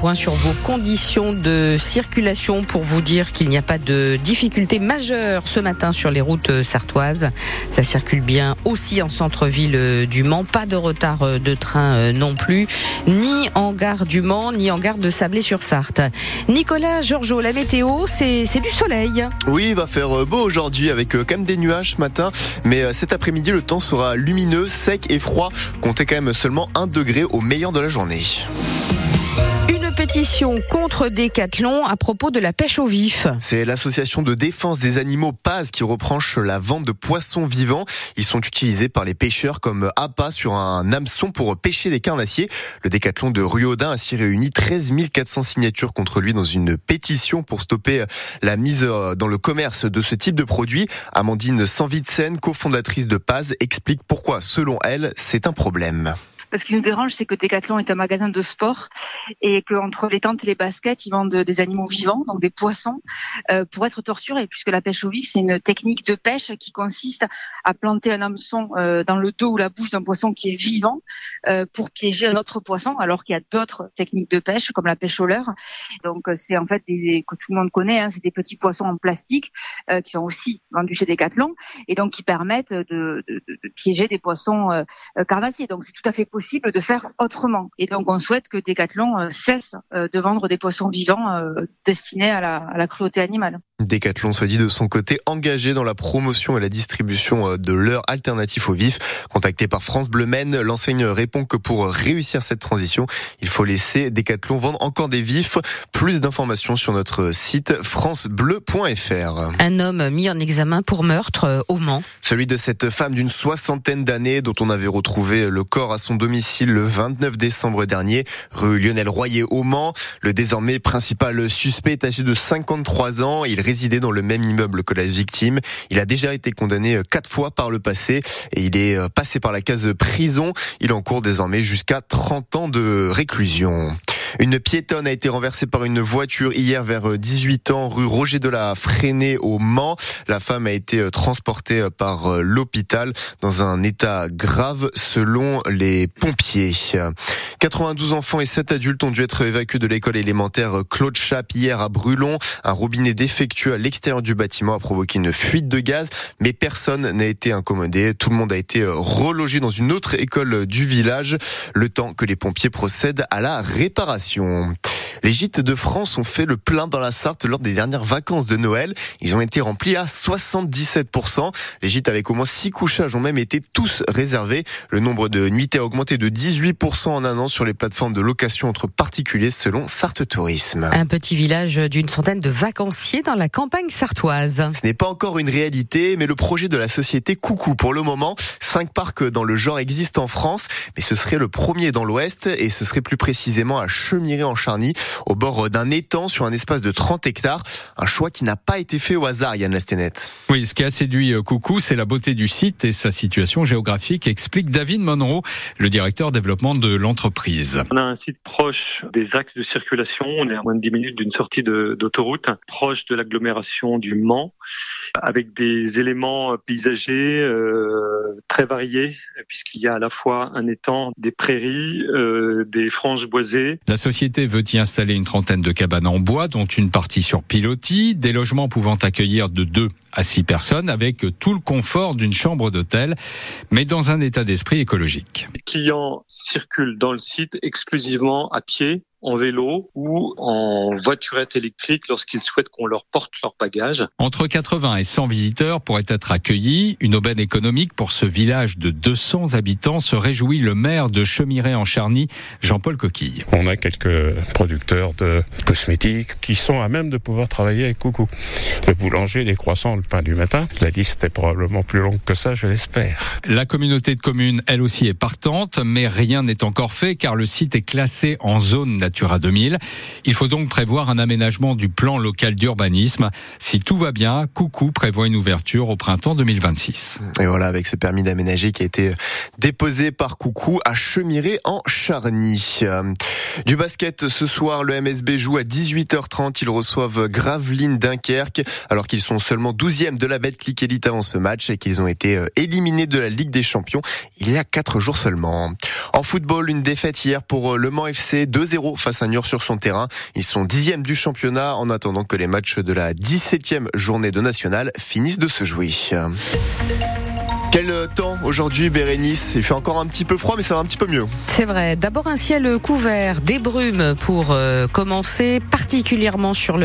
point sur vos conditions de circulation pour vous dire qu'il n'y a pas de difficultés majeures ce matin sur les routes sartoises. Ça circule bien aussi en centre-ville du Mans. Pas de retard de train non plus, ni en gare du Mans, ni en gare de Sablé-sur-Sarthe. Nicolas Georgeot, la météo, c'est du soleil. Oui, il va faire beau aujourd'hui avec quand même des nuages ce matin, mais cet après-midi le temps sera lumineux, sec et froid. Comptez quand même seulement 1 degré au meilleur de la journée pétition contre Decathlon à propos de la pêche au vif. C'est l'association de défense des animaux Paz qui reproche la vente de poissons vivants. Ils sont utilisés par les pêcheurs comme appât sur un hameçon pour pêcher des carnassiers. Le Décathlon de Ruaudin a ainsi réuni 13 400 signatures contre lui dans une pétition pour stopper la mise dans le commerce de ce type de produit. Amandine Sanvitsen, cofondatrice de Paz, explique pourquoi, selon elle, c'est un problème. Parce qu'il nous dérange, c'est que Decathlon est un magasin de sport et qu'entre les tentes et les baskets, ils vendent des animaux vivants, donc des poissons, euh, pour être torturés. Puisque la pêche au vif, c'est une technique de pêche qui consiste à planter un hameçon euh, dans le dos ou la bouche d'un poisson qui est vivant euh, pour piéger un autre poisson, alors qu'il y a d'autres techniques de pêche, comme la pêche au leurre. Donc c'est en fait des que tout le monde connaît, hein, c'est des petits poissons en plastique qui sont aussi vendus chez Decathlon et donc qui permettent de, de, de piéger des poissons carnassiers. Donc c'est tout à fait possible possible de faire autrement. Et donc on souhaite que Decathlon euh, cesse euh, de vendre des poissons vivants euh, destinés à la, à la cruauté animale. Decathlon soit dit de son côté engagé dans la promotion et la distribution de leurs alternatifs au vif. Contacté par France Bleu Maine, l'enseigne répond que pour réussir cette transition, il faut laisser Decathlon vendre encore des vifs. Plus d'informations sur notre site francebleu.fr. Un homme mis en examen pour meurtre au Mans. Celui de cette femme d'une soixantaine d'années dont on avait retrouvé le corps à son domicile le 29 décembre dernier, rue Lionel Royer au Mans. Le désormais principal suspect est âgé de 53 ans. Il résidait dans le même immeuble que la victime. Il a déjà été condamné quatre fois par le passé et il est passé par la case prison. Il encourt désormais jusqu'à 30 ans de réclusion. Une piétonne a été renversée par une voiture hier vers 18 ans rue Roger de la Freinet au Mans. La femme a été euh, transportée euh, par euh, l'hôpital dans un état grave selon les pompiers. 92 enfants et 7 adultes ont dû être évacués de l'école élémentaire Claude Chap hier à Brulon. Un robinet défectueux à l'extérieur du bâtiment a provoqué une fuite de gaz, mais personne n'a été incommodé. Tout le monde a été relogé dans une autre école du village, le temps que les pompiers procèdent à la réparation. Les gîtes de France ont fait le plein dans la Sarthe lors des dernières vacances de Noël. Ils ont été remplis à 77%. Les gîtes avec au moins 6 couchages ont même été tous réservés. Le nombre de nuitées a augmenté de 18% en un an sur les plateformes de location entre particuliers selon Sarthe Tourisme. Un petit village d'une centaine de vacanciers dans la campagne sartoise. Ce n'est pas encore une réalité, mais le projet de la société Coucou pour le moment. Cinq parcs dans le genre existent en France, mais ce serait le premier dans l'Ouest et ce serait plus précisément à Chemiré en Charny, au bord d'un étang sur un espace de 30 hectares. Un choix qui n'a pas été fait au hasard, Yann Lastenet. Oui, ce qui a séduit euh, Coucou, c'est la beauté du site et sa situation géographique, explique David Monroe, le directeur développement de l'entreprise. On a un site proche des axes de circulation, on est à moins de 10 minutes d'une sortie d'autoroute, proche de l'agglomération du Mans, avec des éléments paysagers euh, très variés, puisqu'il y a à la fois un étang, des prairies, euh, des franges boisées, la société veut y installer une trentaine de cabanes en bois, dont une partie sur pilotis, des logements pouvant accueillir de 2 à 6 personnes avec tout le confort d'une chambre d'hôtel, mais dans un état d'esprit écologique. Les clients circulent dans le site exclusivement à pied en vélo ou en voiturette électrique lorsqu'ils souhaitent qu'on leur porte leurs bagages. Entre 80 et 100 visiteurs pourraient être accueillis. Une aubaine économique pour ce village de 200 habitants se réjouit le maire de Chemiré en Charny, Jean-Paul Coquille. On a quelques producteurs de cosmétiques qui sont à même de pouvoir travailler avec Coucou. Le boulanger, les croissants, le pain du matin. La liste est probablement plus longue que ça, je l'espère. La communauté de communes, elle aussi, est partante, mais rien n'est encore fait car le site est classé en zone Natura 2000. Il faut donc prévoir un aménagement du plan local d'urbanisme. Si tout va bien, Coucou prévoit une ouverture au printemps 2026. Et voilà, avec ce permis d'aménager qui a été déposé par Coucou à Chemiré en Charny. Du basket ce soir, le MSB joue à 18h30. Ils reçoivent Gravelines Dunkerque alors qu'ils sont seulement 12e de la Betclic Elite avant ce match et qu'ils ont été euh, éliminés de la Ligue des Champions il y a 4 jours seulement. En football, une défaite hier pour Le Mans FC 2-0 face à Niort sur son terrain. Ils sont dixièmes du championnat en attendant que les matchs de la 17e journée de nationale finissent de se jouer. Quel temps aujourd'hui, Bérénice? Il fait encore un petit peu froid, mais ça va un petit peu mieux. C'est vrai. D'abord un ciel couvert, des brumes pour euh, commencer, particulièrement sur le